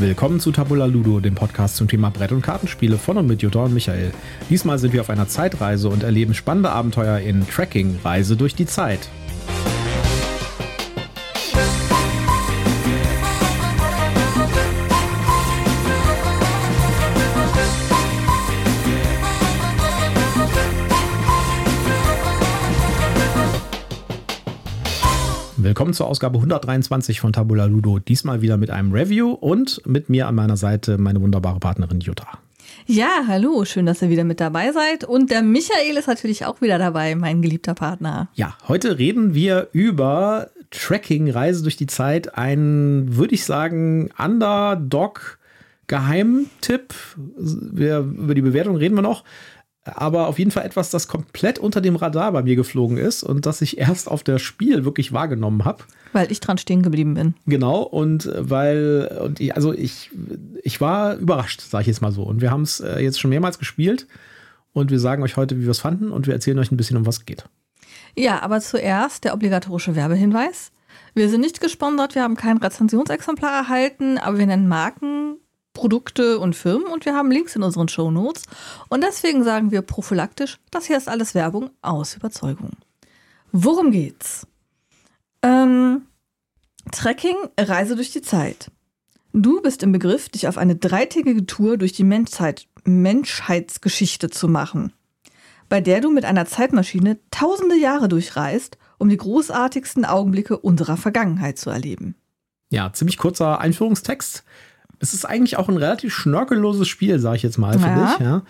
Willkommen zu Tabula Ludo, dem Podcast zum Thema Brett- und Kartenspiele von und mit Jutta und Michael. Diesmal sind wir auf einer Zeitreise und erleben spannende Abenteuer in Tracking Reise durch die Zeit. Willkommen zur Ausgabe 123 von Tabula Ludo. Diesmal wieder mit einem Review und mit mir an meiner Seite meine wunderbare Partnerin Jutta. Ja, hallo, schön, dass ihr wieder mit dabei seid. Und der Michael ist natürlich auch wieder dabei, mein geliebter Partner. Ja, heute reden wir über Tracking, Reise durch die Zeit. Ein, würde ich sagen, Underdog Geheimtipp. Wir, über die Bewertung reden wir noch aber auf jeden Fall etwas, das komplett unter dem Radar bei mir geflogen ist und das ich erst auf der Spiel wirklich wahrgenommen habe. Weil ich dran stehen geblieben bin. Genau, und weil, und ich, also ich, ich war überrascht, sage ich jetzt mal so. Und wir haben es äh, jetzt schon mehrmals gespielt und wir sagen euch heute, wie wir es fanden und wir erzählen euch ein bisschen, um was es geht. Ja, aber zuerst der obligatorische Werbehinweis. Wir sind nicht gesponsert, wir haben kein Rezensionsexemplar erhalten, aber wir nennen Marken Produkte und Firmen und wir haben Links in unseren Show Notes. Und deswegen sagen wir prophylaktisch, das hier ist alles Werbung aus Überzeugung. Worum geht's? Ähm, Trekking, Reise durch die Zeit. Du bist im Begriff, dich auf eine dreitägige Tour durch die Menschheit, Menschheitsgeschichte zu machen, bei der du mit einer Zeitmaschine tausende Jahre durchreist, um die großartigsten Augenblicke unserer Vergangenheit zu erleben. Ja, ziemlich kurzer Einführungstext es ist eigentlich auch ein relativ schnörkelloses Spiel, sage ich jetzt mal, finde ja. ich. Ja.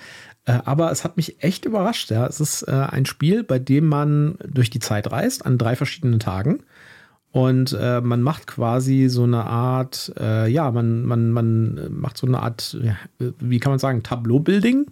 Äh, aber es hat mich echt überrascht. Ja. Es ist äh, ein Spiel, bei dem man durch die Zeit reist, an drei verschiedenen Tagen. Und äh, man macht quasi so eine Art, äh, ja, man, man, man macht so eine Art, wie kann man sagen, Tableau-Building.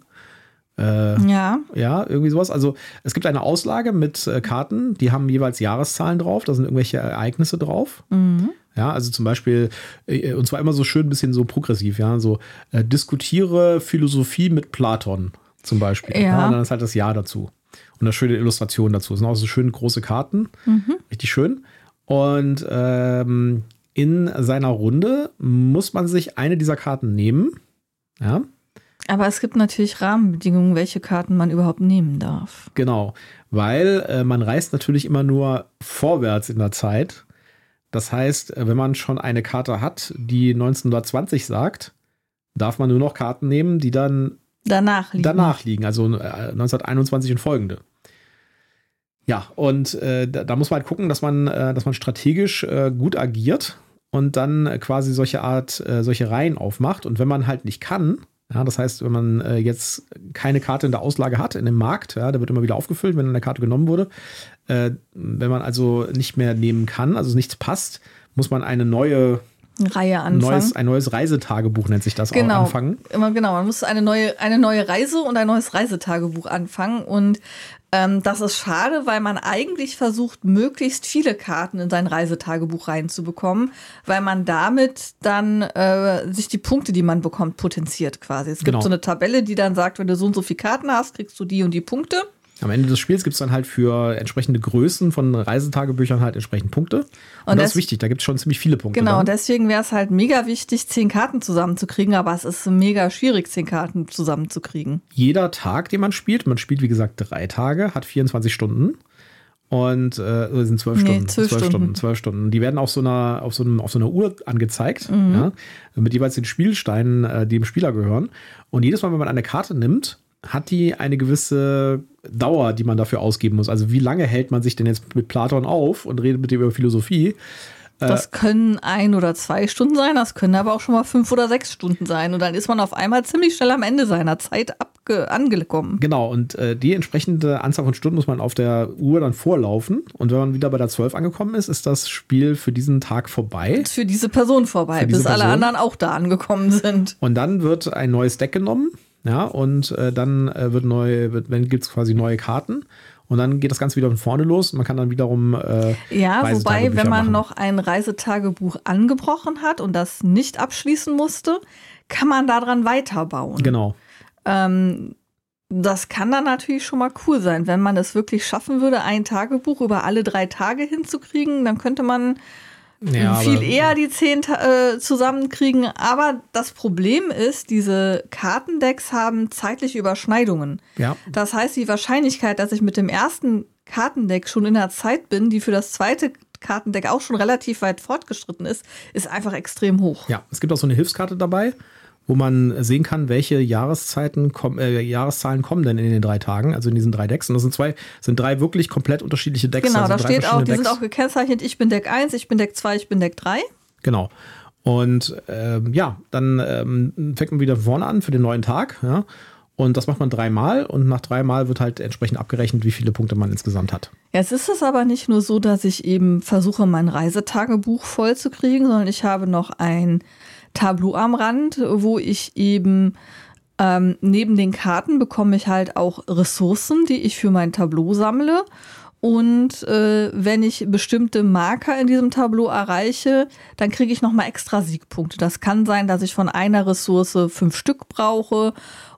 Ja. Ja, irgendwie sowas. Also es gibt eine Auslage mit Karten, die haben jeweils Jahreszahlen drauf, da sind irgendwelche Ereignisse drauf. Mhm. Ja, also zum Beispiel, äh, und zwar immer so schön ein bisschen so progressiv, ja, so äh, diskutiere Philosophie mit Platon zum Beispiel. Ja. ja. Und dann ist halt das Jahr dazu. Und eine schöne Illustration dazu. Das sind auch so schöne große Karten. Mhm. Richtig schön. Und ähm, in seiner Runde muss man sich eine dieser Karten nehmen. Ja. Aber es gibt natürlich Rahmenbedingungen, welche Karten man überhaupt nehmen darf. Genau, weil äh, man reist natürlich immer nur vorwärts in der Zeit das heißt, äh, wenn man schon eine Karte hat, die 1920 sagt, darf man nur noch Karten nehmen, die dann danach liegen, danach liegen also 1921 äh, und folgende. Ja, und äh, da, da, muss man halt gucken, dass man, äh, dass man strategisch äh, gut agiert und dann quasi solche Art, äh, solche Reihen aufmacht. Und wenn man halt nicht kann, ja, das heißt, wenn man äh, jetzt keine Karte in der Auslage hat, in dem Markt, ja, der wird immer wieder aufgefüllt, wenn eine Karte genommen wurde. Äh, wenn man also nicht mehr nehmen kann, also nichts passt, muss man eine neue Reihe anfangen. Neues, ein neues Reisetagebuch nennt sich das genau, auch anfangen. Immer genau, man muss eine neue, eine neue Reise und ein neues Reisetagebuch anfangen. Und ähm, das ist schade, weil man eigentlich versucht, möglichst viele Karten in sein Reisetagebuch reinzubekommen, weil man damit dann äh, sich die Punkte, die man bekommt, potenziert quasi. Es genau. gibt so eine Tabelle, die dann sagt, wenn du so und so viele Karten hast, kriegst du die und die Punkte. Am Ende des Spiels gibt es dann halt für entsprechende Größen von Reisetagebüchern halt entsprechend Punkte. Und, und das ist wichtig, da gibt es schon ziemlich viele Punkte. Genau, dann. deswegen wäre es halt mega wichtig, zehn Karten zusammenzukriegen, aber es ist mega schwierig, zehn Karten zusammenzukriegen. Jeder Tag, den man spielt, man spielt wie gesagt drei Tage, hat 24 Stunden. Und äh, sind zwölf nee, Stunden. Zwölf Stunden. Stunden. Zwölf Stunden. Die werden auf so einer, auf so, einem, auf so einer Uhr angezeigt, mhm. ja, mit jeweils den Spielsteinen, äh, die dem Spieler gehören. Und jedes Mal, wenn man eine Karte nimmt, hat die eine gewisse Dauer, die man dafür ausgeben muss. Also wie lange hält man sich denn jetzt mit Platon auf und redet mit ihm über Philosophie? Das äh, können ein oder zwei Stunden sein, das können aber auch schon mal fünf oder sechs Stunden sein. Und dann ist man auf einmal ziemlich schnell am Ende seiner Zeit angekommen. Genau, und äh, die entsprechende Anzahl von Stunden muss man auf der Uhr dann vorlaufen. Und wenn man wieder bei der 12 angekommen ist, ist das Spiel für diesen Tag vorbei. Für diese Person vorbei, diese bis alle anderen auch da angekommen sind. Und dann wird ein neues Deck genommen ja, und äh, dann äh, wird neu, wird, wenn gibt es quasi neue Karten. Und dann geht das Ganze wieder von vorne los. Man kann dann wiederum. Äh, ja, wobei, wenn man machen. noch ein Reisetagebuch angebrochen hat und das nicht abschließen musste, kann man daran weiterbauen. Genau. Ähm, das kann dann natürlich schon mal cool sein. Wenn man es wirklich schaffen würde, ein Tagebuch über alle drei Tage hinzukriegen, dann könnte man Ja, viel eher die zehn äh, zusammenkriegen. Aber das Problem ist, diese Kartendecks haben zeitliche Überschneidungen. Ja. Das heißt, die Wahrscheinlichkeit, dass ich mit dem ersten Kartendeck schon in der Zeit bin, die für das zweite Kartendeck auch schon relativ weit fortgeschritten ist, ist einfach extrem hoch. Ja, es gibt auch so eine Hilfskarte dabei, wo man sehen kann, welche Jahreszeiten kommen, äh, Jahreszahlen kommen denn in den drei Tagen, also in diesen drei Decks. Und das sind zwei, sind drei wirklich komplett unterschiedliche Decks. Genau, also da steht auch, die sind Decks. auch gekennzeichnet, ich bin Deck 1, ich bin Deck 2, ich bin Deck 3. Genau. Und ähm, ja, dann ähm, fängt man wieder vorne an für den neuen Tag. Ja? Und das macht man dreimal und nach dreimal wird halt entsprechend abgerechnet, wie viele Punkte man insgesamt hat. Jetzt ist es aber nicht nur so, dass ich eben versuche, mein Reisetagebuch voll zu kriegen, sondern ich habe noch ein Tableau am Rand, wo ich eben ähm, neben den Karten bekomme ich halt auch Ressourcen, die ich für mein Tableau sammle. Und äh, wenn ich bestimmte Marker in diesem Tableau erreiche, dann kriege ich nochmal extra Siegpunkte. Das kann sein, dass ich von einer Ressource fünf Stück brauche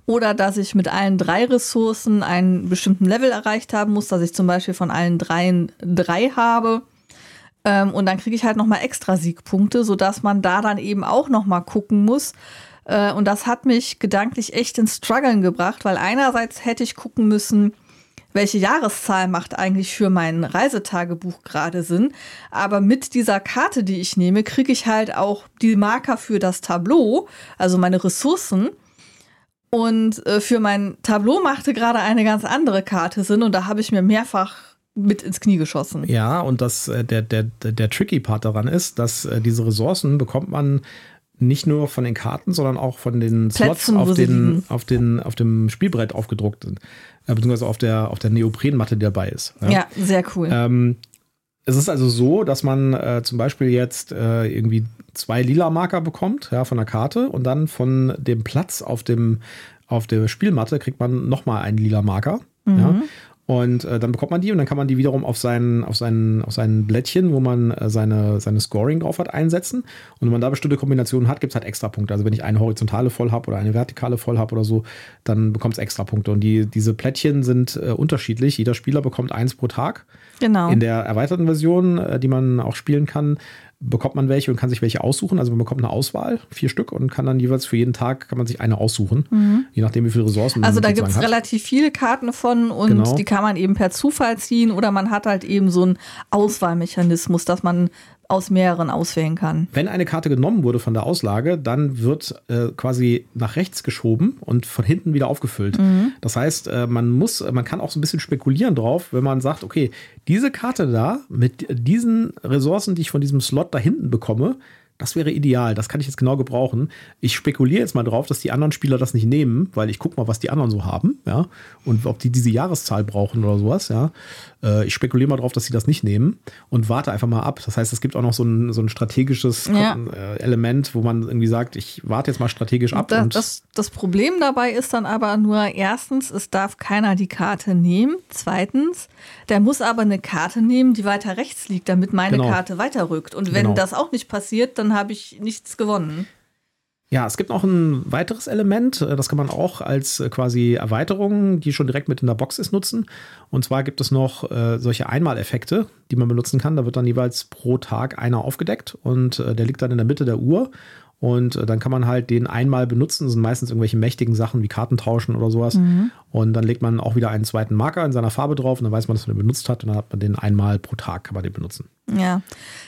oder dass ich mit allen drei Ressourcen einen bestimmten Level erreicht haben muss, dass ich zum Beispiel von allen dreien drei habe. Ähm, und dann kriege ich halt nochmal extra Siegpunkte, sodass man da dann eben auch nochmal gucken muss. Äh, und das hat mich gedanklich echt ins Struggeln gebracht, weil einerseits hätte ich gucken müssen, welche Jahreszahl macht eigentlich für mein Reisetagebuch gerade Sinn. Aber mit dieser Karte, die ich nehme, kriege ich halt auch die Marker für das Tableau, also meine Ressourcen. Und äh, für mein Tableau machte gerade eine ganz andere Karte Sinn und da habe ich mir mehrfach mit ins Knie geschossen. Ja, und das, äh, der, der, der, tricky Part daran ist, dass äh, diese Ressourcen bekommt man nicht nur von den Karten, sondern auch von den Slots Plätzen, wo auf, den, auf, den, auf dem Spielbrett aufgedruckt sind. Äh, beziehungsweise auf der, auf der Neoprenmatte, die dabei ist. Ja, sehr cool. Ähm, es ist also so, dass man äh, zum Beispiel jetzt äh, irgendwie zwei lila Marker bekommt, ja, von der Karte und dann von dem Platz auf dem auf der Spielmatte kriegt man nochmal einen lila Marker. Ja. Und äh, dann bekommt man die und dann kann man die wiederum auf sein, auf sein, auf sein Blättchen, wo man äh, seine, seine Scoring drauf hat, einsetzen. Und wenn man da bestimmte Kombinationen hat, gibt es halt extra Punkte. Also wenn ich eine horizontale voll habe oder eine vertikale voll habe oder so, dann bekommt es extra Punkte. Und die, diese Plättchen sind äh, unterschiedlich. Jeder Spieler bekommt eins pro Tag. genau. In der erweiterten Version, äh, die man auch spielen kann, bekommt man welche und kann sich welche aussuchen. Also man bekommt eine Auswahl, vier Stück, und kann dann jeweils für jeden Tag kann man sich eine aussuchen, je nachdem, wie viele Ressourcen man Also da gibt es relativ viele Karten von und Genau. die kann man eben per Zufall ziehen oder man hat halt eben so einen Auswahlmechanismus, dass man aus mehreren auswählen kann. Wenn eine Karte genommen wurde von der Auslage, dann wird äh, quasi nach rechts geschoben und von hinten wieder aufgefüllt. Das heißt, äh, man muss, man kann auch so ein bisschen spekulieren drauf, wenn man sagt, okay, diese Karte da mit diesen Ressourcen, die ich von diesem Slot da hinten bekomme, das wäre ideal, das kann ich jetzt genau gebrauchen. Ich spekuliere jetzt mal drauf, dass die anderen Spieler das nicht nehmen, weil ich gucke mal, was die anderen so haben, ja, und ob die diese Jahreszahl brauchen oder sowas, ja. Äh, ich spekuliere mal drauf, dass sie das nicht nehmen und warte einfach mal ab. Das heißt, es gibt auch noch so ein, so ein strategisches Ja. äh, Element, wo man irgendwie sagt, ich warte jetzt mal strategisch ab. Da, und das, das Problem dabei ist dann aber nur, erstens, es darf keiner die Karte nehmen. Zweitens, der muss aber eine Karte nehmen, die weiter rechts liegt, damit meine Genau. Karte weiterrückt. Und wenn Genau. das auch nicht passiert, dann habe ich nichts gewonnen. Ja, es gibt noch ein weiteres Element, äh, das kann man auch als äh, quasi Erweiterung, die schon direkt mit in der Box ist, nutzen. Und zwar gibt es noch äh, solche Einmaleffekte, die man benutzen kann. Da wird dann jeweils pro Tag einer aufgedeckt und äh, der liegt dann in der Mitte der Uhr. Und äh, dann kann man halt den einmal benutzen. Das sind meistens irgendwelche mächtigen Sachen wie Karten tauschen oder sowas. Und dann legt man auch wieder einen zweiten Marker in seiner Farbe drauf und dann weiß man, dass man den benutzt hat. Und dann hat man den einmal pro Tag, kann man den benutzen. Ja,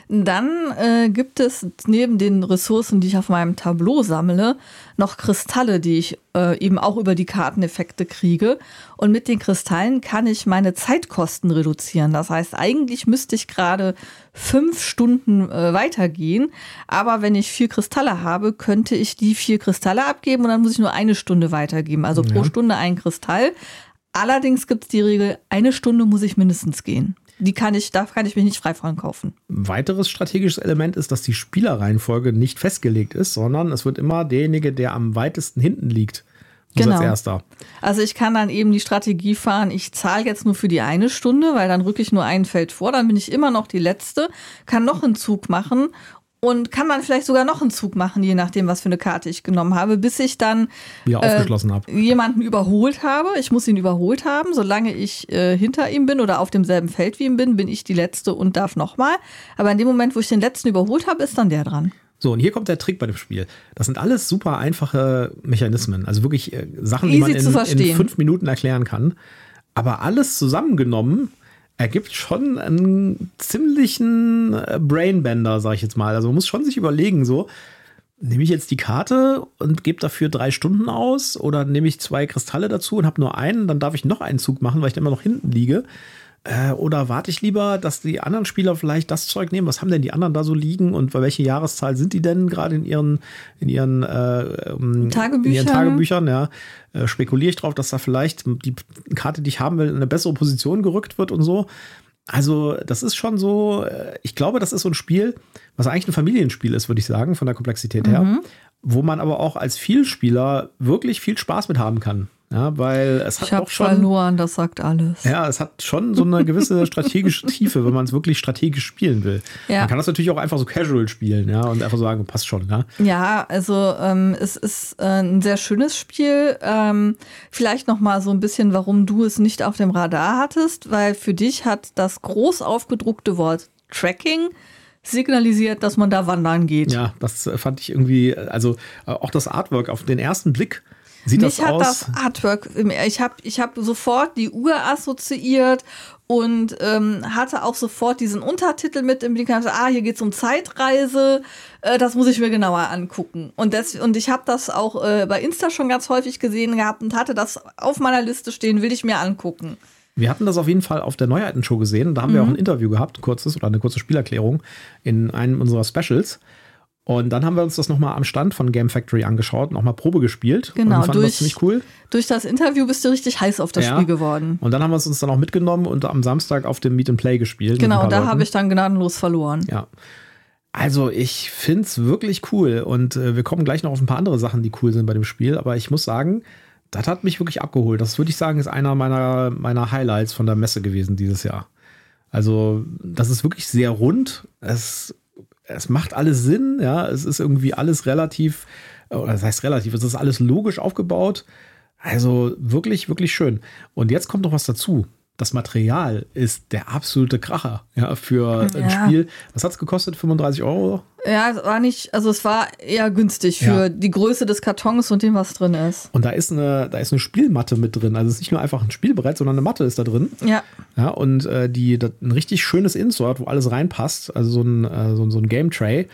dann äh, gibt es neben den Ressourcen, die ich auf meinem Tableau sammle, noch Kristalle, die ich äh, eben auch über die Karteneffekte kriege. Und mit den Kristallen kann ich meine Zeitkosten reduzieren. Das heißt, eigentlich müsste ich gerade fünf Stunden äh, weitergehen. Aber wenn ich vier Kristalle habe, könnte ich die vier Kristalle abgeben und dann muss ich nur eine Stunde weitergeben. Also pro Ja. Stunde ein Kristall. Allerdings gibt es die Regel, eine Stunde muss ich mindestens gehen. Die kann ich, da kann ich mich nicht frei von kaufen. Ein weiteres strategisches Element ist, dass die Spielerreihenfolge nicht festgelegt ist, sondern es wird immer derjenige, der am weitesten hinten liegt, muss Genau. als erster. Also ich kann dann eben die Strategie fahren, ich zahle jetzt nur für die eine Stunde, weil dann rücke ich nur ein Feld vor, dann bin ich immer noch die Letzte, kann noch einen Zug machen und kann dann vielleicht sogar noch einen Zug machen, je nachdem, was für eine Karte ich genommen habe, bis ich dann Wieder aufgeschlossen habe. jemanden überholt habe. Ich muss ihn überholt haben. Solange ich äh, hinter ihm bin oder auf demselben Feld wie ihm bin, bin ich die Letzte und darf nochmal. Aber in dem Moment, wo ich den Letzten überholt habe, ist dann der dran. So, und hier kommt der Trick bei dem Spiel. Das sind alles super einfache Mechanismen. Also wirklich äh, Sachen, die Easy man zu in, in fünf Minuten erklären kann. Aber alles zusammengenommen ergibt schon einen ziemlichen äh, Brainbender, sag ich jetzt mal. Also man muss schon sich überlegen, so, nehme ich jetzt die Karte und gebe dafür drei Stunden aus oder nehme ich zwei Kristalle dazu und habe nur einen, dann darf ich noch einen Zug machen, weil ich dann immer noch hinten liege. Äh, oder warte ich lieber, dass die anderen Spieler vielleicht das Zeug nehmen? Was haben denn die anderen da so liegen und bei welcher Jahreszahl sind die denn gerade in ihren, in ihren, äh, ähm, In Tagebüchern. ihren Tagebüchern, ja. Äh, spekuliere ich drauf, dass da vielleicht die Karte, die ich haben will, in eine bessere Position gerückt wird und so. Also, das ist schon so, äh, ich glaube, das ist so ein Spiel, was eigentlich ein Familienspiel ist, würde ich sagen, von der Komplexität her, wo man aber auch als Vielspieler wirklich viel Spaß mit haben kann. Ja, weil es hat Ich habe auch schon. verloren, das sagt alles. Ja, es hat schon so eine gewisse strategische Tiefe, wenn man es wirklich strategisch spielen will. Ja. Man kann das natürlich auch einfach so casual spielen, ja, und einfach sagen, passt schon, ja. Ja, also ähm, es ist äh, ein sehr schönes Spiel. Ähm, vielleicht noch mal so ein bisschen, warum du es nicht auf dem Radar hattest, weil für dich hat das groß aufgedruckte Wort Tracking signalisiert, dass man da wandern geht. Ja, das fand ich irgendwie, also äh, auch das Artwork auf den ersten Blick sieht Mich das hat aus. das Artwork, ich habe ich hab sofort die Uhr assoziiert und ähm, hatte auch sofort diesen Untertitel mit im Blick. und dachte, Ah, hier geht's um Zeitreise, äh, das muss ich mir genauer angucken. Und, das, und ich habe das auch äh, bei Insta schon ganz häufig gesehen gehabt und hatte das auf meiner Liste stehen, will ich mir angucken. Wir hatten das auf jeden Fall auf der Neuheitenshow gesehen. Da haben wir auch Mhm. ein Interview gehabt, ein kurzes oder eine kurze Spielerklärung in einem unserer Specials. Und dann haben wir uns das nochmal am Stand von Game Factory angeschaut, nochmal Probe gespielt. Genau, und fanden das durch- ziemlich cool. Durch das Interview bist du richtig heiß auf das Ja. Spiel geworden. Und dann haben wir es uns dann auch mitgenommen und am Samstag auf dem Meet and Play gespielt. Genau, da habe ich dann gnadenlos verloren. Ja. Also ich finde es wirklich cool und äh, wir kommen gleich noch auf ein paar andere Sachen, die cool sind bei dem Spiel, aber ich muss sagen, das hat mich wirklich abgeholt. Das würde ich sagen, ist einer meiner, meiner Highlights von der Messe gewesen dieses Jahr. Also das ist wirklich sehr rund. Es, es macht alles Sinn, ja. Es ist irgendwie alles relativ, oder das heißt relativ, es ist alles logisch aufgebaut. Also wirklich, wirklich schön. Und jetzt kommt noch was dazu. Das Material ist der absolute Kracher ja, für ein Ja. Spiel. Was hat es gekostet? 35 Euro? Ja, es war nicht, also es war eher günstig für Ja. die Größe des Kartons und dem, was drin ist. Und da ist eine, da ist eine Spielmatte mit drin. Also es ist nicht nur einfach ein Spielbrett, sondern eine Matte ist da drin. Ja, Ja, und äh, die, das, ein richtig schönes Insert, wo alles reinpasst. Also so ein, äh, so, ein- so ein Game Tray.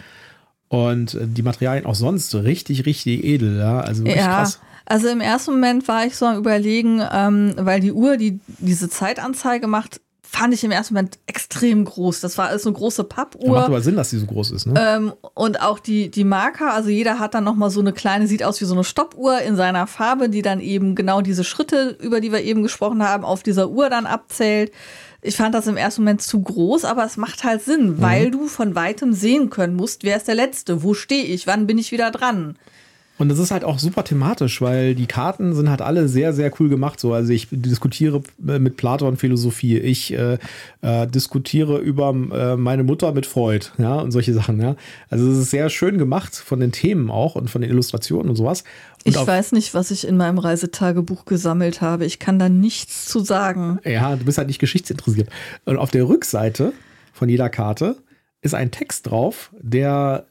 Und äh, die Materialien auch sonst richtig, richtig edel. Ja, also wirklich ja. krass. Also im ersten Moment war ich so am überlegen, ähm, weil die Uhr, die diese Zeitanzeige macht, fand ich im ersten Moment extrem groß. Das war alles so eine große Ja, macht Pappuhr. aber Sinn, dass die so groß ist. Ne? Ähm, und auch die, die Marker, also jeder hat dann nochmal so eine kleine, sieht aus wie so eine Stoppuhr in seiner Farbe, die dann eben genau diese Schritte, über die wir eben gesprochen haben, auf dieser Uhr dann abzählt. Ich fand das im ersten Moment zu groß, aber es macht halt Sinn, weil du von weitem sehen können musst, wer ist der Letzte, wo stehe ich, wann bin ich wieder dran. Und es ist halt auch super thematisch, weil die Karten sind halt alle sehr, sehr cool gemacht. So, also ich diskutiere äh, mit Platon Philosophie, ich äh, äh, diskutiere über äh, meine Mutter mit Freud, ja, und solche Sachen, ja. Also es ist sehr schön gemacht von den Themen auch und von den Illustrationen und sowas. Und Ich weiß nicht, was ich in meinem Reisetagebuch gesammelt habe. Ich kann da nichts zu sagen. Ja, du bist halt nicht geschichtsinteressiert. Und auf der Rückseite von jeder Karte ist ein Text drauf, der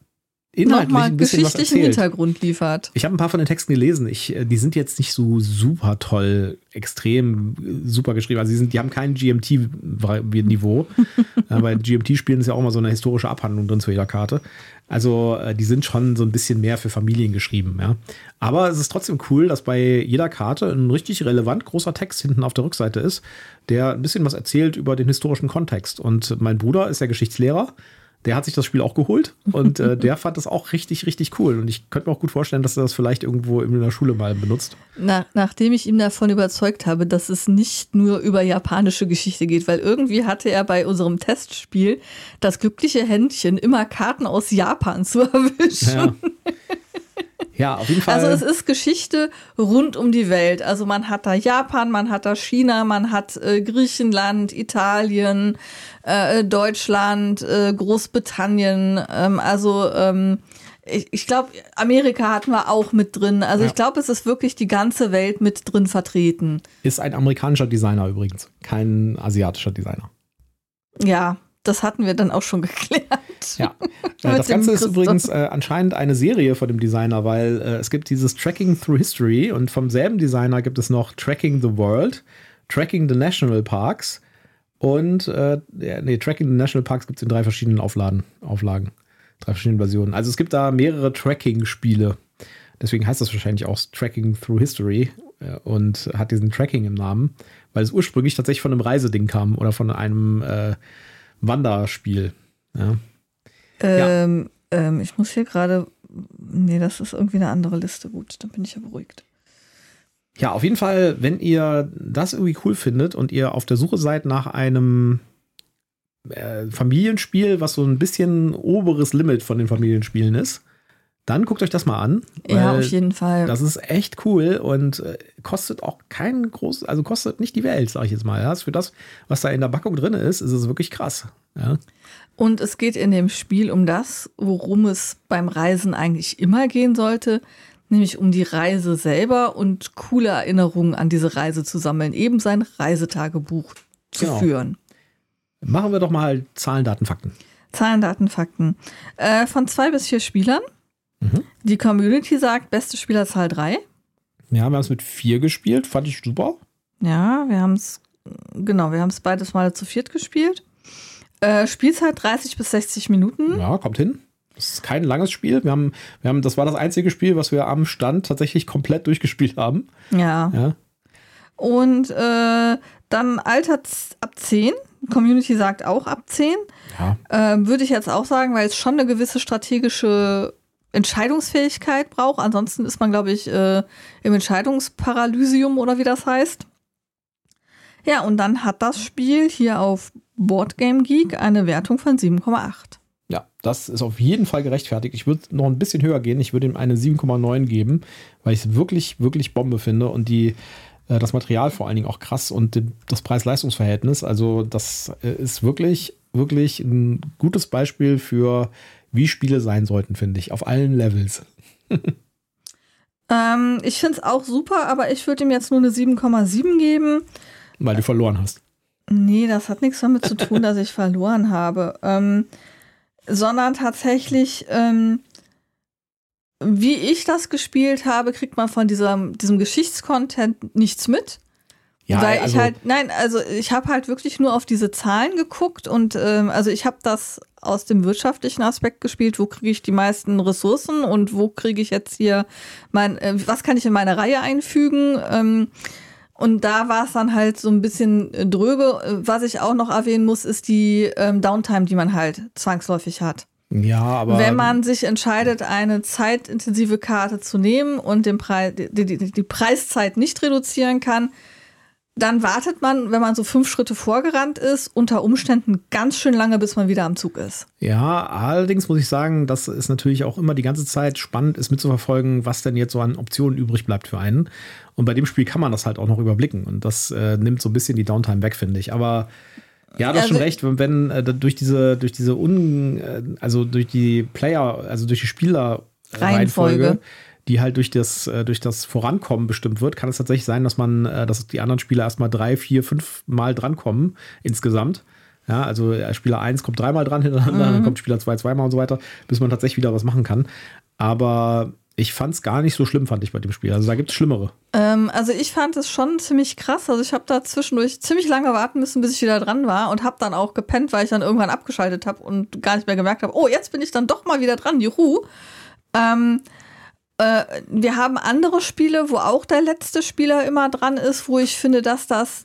inhaltlich Nochmal ein bisschen was geschichtlichen. Hintergrund liefert. Ich habe ein paar von den Texten gelesen. Ich, äh, die sind jetzt nicht so super toll, extrem äh, super geschrieben. Also die, sind, die haben kein GMT-Niveau. äh, bei GMT-Spielen ist ja auch mal so eine historische Abhandlung drin zu jeder Karte. Also die sind schon so ein bisschen mehr für Familien geschrieben. Ja. Aber es ist trotzdem cool, dass bei jeder Karte ein richtig relevant großer Text hinten auf der Rückseite ist, der ein bisschen was erzählt über den historischen Kontext. Und mein Bruder ist ja Geschichtslehrer. Der hat sich das Spiel auch geholt und äh, der fand das auch richtig, richtig cool. Und ich könnte mir auch gut vorstellen, dass er das vielleicht irgendwo in der Schule mal benutzt. Na, nachdem ich ihn davon überzeugt habe, dass es nicht nur über japanische Geschichte geht, weil irgendwie hatte er bei unserem Testspiel das glückliche Händchen, immer Karten aus Japan zu erwischen. Ja. Ja, auf jeden Fall. Also es ist Geschichte rund um die Welt. Also man hat da Japan, man hat da China, man hat äh, Griechenland, Italien, äh, Deutschland, äh, Großbritannien. Ähm, also ähm, ich, ich glaube, Amerika hatten wir auch mit drin. Also Ja. ich glaube, es ist wirklich die ganze Welt mit drin vertreten. Ist ein amerikanischer Designer übrigens, kein asiatischer Designer. Ja, das hatten wir dann auch schon geklärt. Ja. Äh, das Ganze ist übrigens äh, anscheinend eine Serie von dem Designer, weil äh, es gibt dieses Tracking Through History und vom selben Designer gibt es noch Tracking the World, Tracking the National Parks und äh, nee, Tracking the National Parks gibt es in drei verschiedenen Auflagen, Auflagen, drei verschiedenen Versionen. Also es gibt da mehrere Tracking-Spiele. Deswegen heißt das wahrscheinlich auch Tracking Through History äh, und hat diesen Tracking im Namen, weil es ursprünglich tatsächlich von einem Reiseding kam oder von einem äh, Wanderspiel. Ja. Ähm, ähm, ich muss hier gerade. Nee, das ist irgendwie eine andere Liste. Gut, dann bin ich ja beruhigt. Ja, auf jeden Fall, wenn ihr das irgendwie cool findet und ihr auf der Suche seid nach einem äh, Familienspiel, was so ein bisschen oberes Limit von den Familienspielen ist, dann guckt euch das mal an. Ja, auf jeden Fall. Das ist echt cool und äh, kostet auch kein großes, also kostet nicht die Welt, sag ich jetzt mal. Ja. Für das, was da in der Packung drin ist, ist es wirklich krass. Ja. Und es geht in dem Spiel um das, worum es beim Reisen eigentlich immer gehen sollte, nämlich um die Reise selber und coole Erinnerungen an diese Reise zu sammeln, eben sein Reisetagebuch zu Genau. führen. Machen wir doch mal Zahlen, Daten, Fakten. Zahlen, Daten, Fakten. Äh, von zwei bis vier Spielern. Mhm. Die Community sagt, beste Spielerzahl drei. Ja, wir haben es mit vier gespielt, fand ich super. Ja, wir haben es, genau, wir haben es beides Mal zu viert gespielt. Äh, Spielzeit 30 bis 60 Minuten. Ja, kommt hin. Das ist kein langes Spiel. Wir haben, wir haben, das war das einzige Spiel, was wir am Stand tatsächlich komplett durchgespielt haben. Ja. Ja. Und äh, dann Alter ab 10. Community sagt auch ab 10. Ja. Ähm, Würde ich jetzt auch sagen, weil es schon eine gewisse strategische Entscheidungsfähigkeit braucht. Ansonsten ist man, glaube ich, äh, im Entscheidungsparalysium oder wie das heißt. Ja, und dann hat das Spiel hier auf Boardgame Geek eine Wertung von 7,8. Ja, das ist auf jeden Fall gerechtfertigt. Ich würde noch ein bisschen höher gehen. Ich würde ihm eine 7,9 geben, weil ich es wirklich, wirklich Bombe finde und die, äh, das Material vor allen Dingen auch krass und das Preis-Leistungs-Verhältnis. Also, das äh, ist wirklich, wirklich ein gutes Beispiel für, wie Spiele sein sollten, finde ich, auf allen Levels. Ähm, ich finde es auch super, aber ich würde ihm jetzt nur eine 7,7 geben. Weil du verloren hast. Nee, das hat nichts damit zu tun, dass ich verloren habe. Ähm, sondern tatsächlich, ähm, wie ich das gespielt habe, kriegt man von diesem, diesem Geschichtscontent nichts mit. Ja, weil also, ich halt, nein, also ich habe halt wirklich nur auf diese Zahlen geguckt und ähm, also ich habe das aus dem wirtschaftlichen Aspekt gespielt, wo kriege ich die meisten Ressourcen und wo kriege ich jetzt hier mein, äh, was kann ich in meine Reihe einfügen? Ähm, und da war es dann halt so ein bisschen äh, dröge. Was ich auch noch erwähnen muss, ist die ähm, Downtime, die man halt zwangsläufig hat. ja, aber. Wenn man sich entscheidet, eine zeitintensive Karte zu nehmen und den Preis, die, die, die Preiszeit nicht reduzieren kann, dann wartet man, wenn man so fünf Schritte vorgerannt ist, unter Umständen ganz schön lange, bis man wieder am Zug ist. Ja, allerdings muss ich sagen, dass es natürlich auch immer die ganze Zeit spannend ist mitzuverfolgen, was denn jetzt so an Optionen übrig bleibt für einen. Und bei dem Spiel kann man das halt auch noch überblicken. Und das äh, nimmt so ein bisschen die Downtime weg, finde ich. Aber ja, du hast Also- schon recht, wenn, wenn äh, durch diese, durch diese Un, äh, also durch die Player, also durch die Spieler Reihenfolge. Die halt durch das, äh, durch das Vorankommen bestimmt wird, kann es tatsächlich sein, dass man, äh, dass die anderen Spieler erstmal drei, vier, fünf Mal drankommen insgesamt. Ja, also äh, Spieler 1 kommt dreimal dran hintereinander, dann kommt Spieler 2 zweimal und so weiter, bis man tatsächlich wieder was machen kann. Aber ich fand es gar nicht so schlimm, fand ich bei dem Spiel. Also da gibt es Schlimmere. Ähm, also ich fand es schon ziemlich krass. Also ich habe da zwischendurch ziemlich lange warten müssen, bis ich wieder dran war und habe dann auch gepennt, weil ich dann irgendwann abgeschaltet habe und gar nicht mehr gemerkt habe, oh, jetzt bin ich dann doch mal wieder dran, juhu. Ähm, äh, wir haben andere Spiele, wo auch der letzte Spieler immer dran ist, wo ich finde, dass das,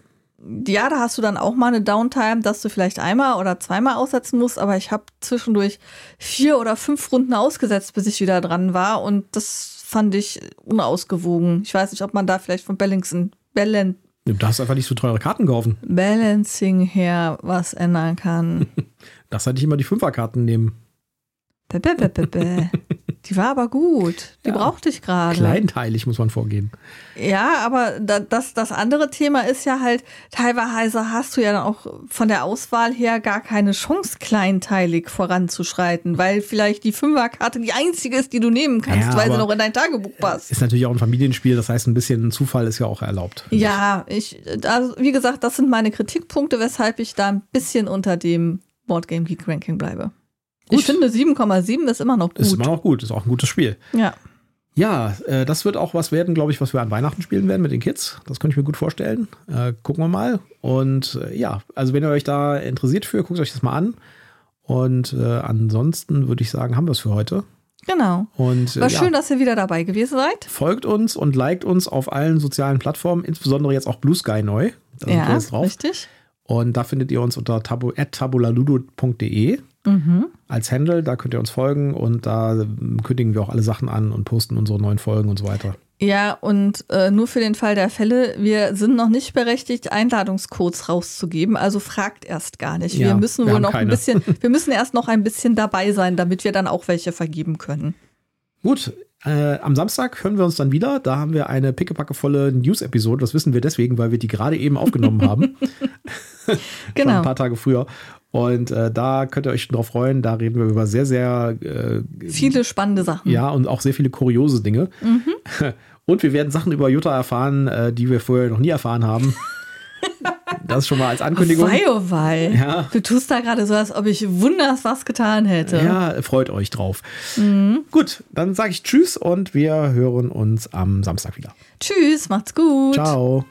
ja, da hast du dann auch mal eine Downtime, dass du vielleicht einmal oder zweimal aussetzen musst, aber ich habe zwischendurch vier oder fünf Runden ausgesetzt, bis ich wieder dran war und das fand ich unausgewogen. Ich weiß nicht, ob man da vielleicht von Balancing, Balan Du hast einfach nicht so teure Karten kaufen. Balancing her was ändern kann. Das hätte ich immer die Fünferkarten nehmen. Bäh, bäh, bäh. Die war aber gut. Die Ja. brauchte ich gerade. Kleinteilig muss man vorgehen. Ja, aber da, das, das andere Thema ist ja halt, teilweise hast du ja dann auch von der Auswahl her gar keine Chance, kleinteilig voranzuschreiten, weil vielleicht die Fünferkarte die einzige ist, die du nehmen kannst, Ja, weil sie noch in dein Tagebuch passt. Ist natürlich auch ein Familienspiel, das heißt, ein bisschen Zufall ist ja auch erlaubt. Ja, ich, also wie gesagt, das sind meine Kritikpunkte, weshalb ich da ein bisschen unter dem Boardgame Geek Ranking bleibe. Gut. Ich finde 7,7 ist immer noch gut. Ist immer noch gut, ist auch ein gutes Spiel. ja. Ja, äh, das wird auch was werden, glaube ich, was wir an Weihnachten spielen werden mit den Kids. Das könnte ich mir gut vorstellen. Äh, gucken wir mal. Und äh, ja, also wenn ihr euch da interessiert für, guckt euch das mal an. Und äh, ansonsten würde ich sagen, haben wir es für heute. Genau. Und äh, War ja, schön, dass ihr wieder dabei gewesen seid. folgt uns und liked uns auf allen sozialen Plattformen, insbesondere jetzt auch Blue Sky neu. Da sind wir ja, jetzt drauf. richtig. Und da findet ihr uns unter tabu, tabulaludo.de Mhm. als Handle. Da könnt ihr uns folgen und da kündigen wir auch alle Sachen an und posten unsere neuen Folgen und so weiter. Ja, und äh, nur für den Fall der Fälle, wir sind noch nicht berechtigt, Einladungscodes rauszugeben, also fragt erst gar nicht. Ja, wir müssen wir wohl noch ein keine. bisschen, wir müssen erst noch ein bisschen dabei sein, damit wir dann auch welche vergeben können. Gut, äh, am Samstag hören wir uns dann wieder. Da haben wir eine pickepackevolle News-Episode. Das wissen wir deswegen, weil wir die gerade eben aufgenommen haben. Schon ein Genau. paar Tage früher. Und äh, da könnt ihr euch schon drauf freuen. Da reden wir über sehr, sehr, äh, Viele spannende Sachen. ja, und auch sehr viele kuriose Dinge. Und wir werden Sachen über Jutta erfahren, äh, die wir vorher noch nie erfahren haben. Das schon mal als Ankündigung. Wei, oh wei. Ja. Du tust da gerade so, als ob ich wunders was getan hätte. Ja, freut euch drauf. Mhm. Gut, dann sage ich Tschüss und wir hören uns am Samstag wieder. Tschüss, macht's gut. Ciao.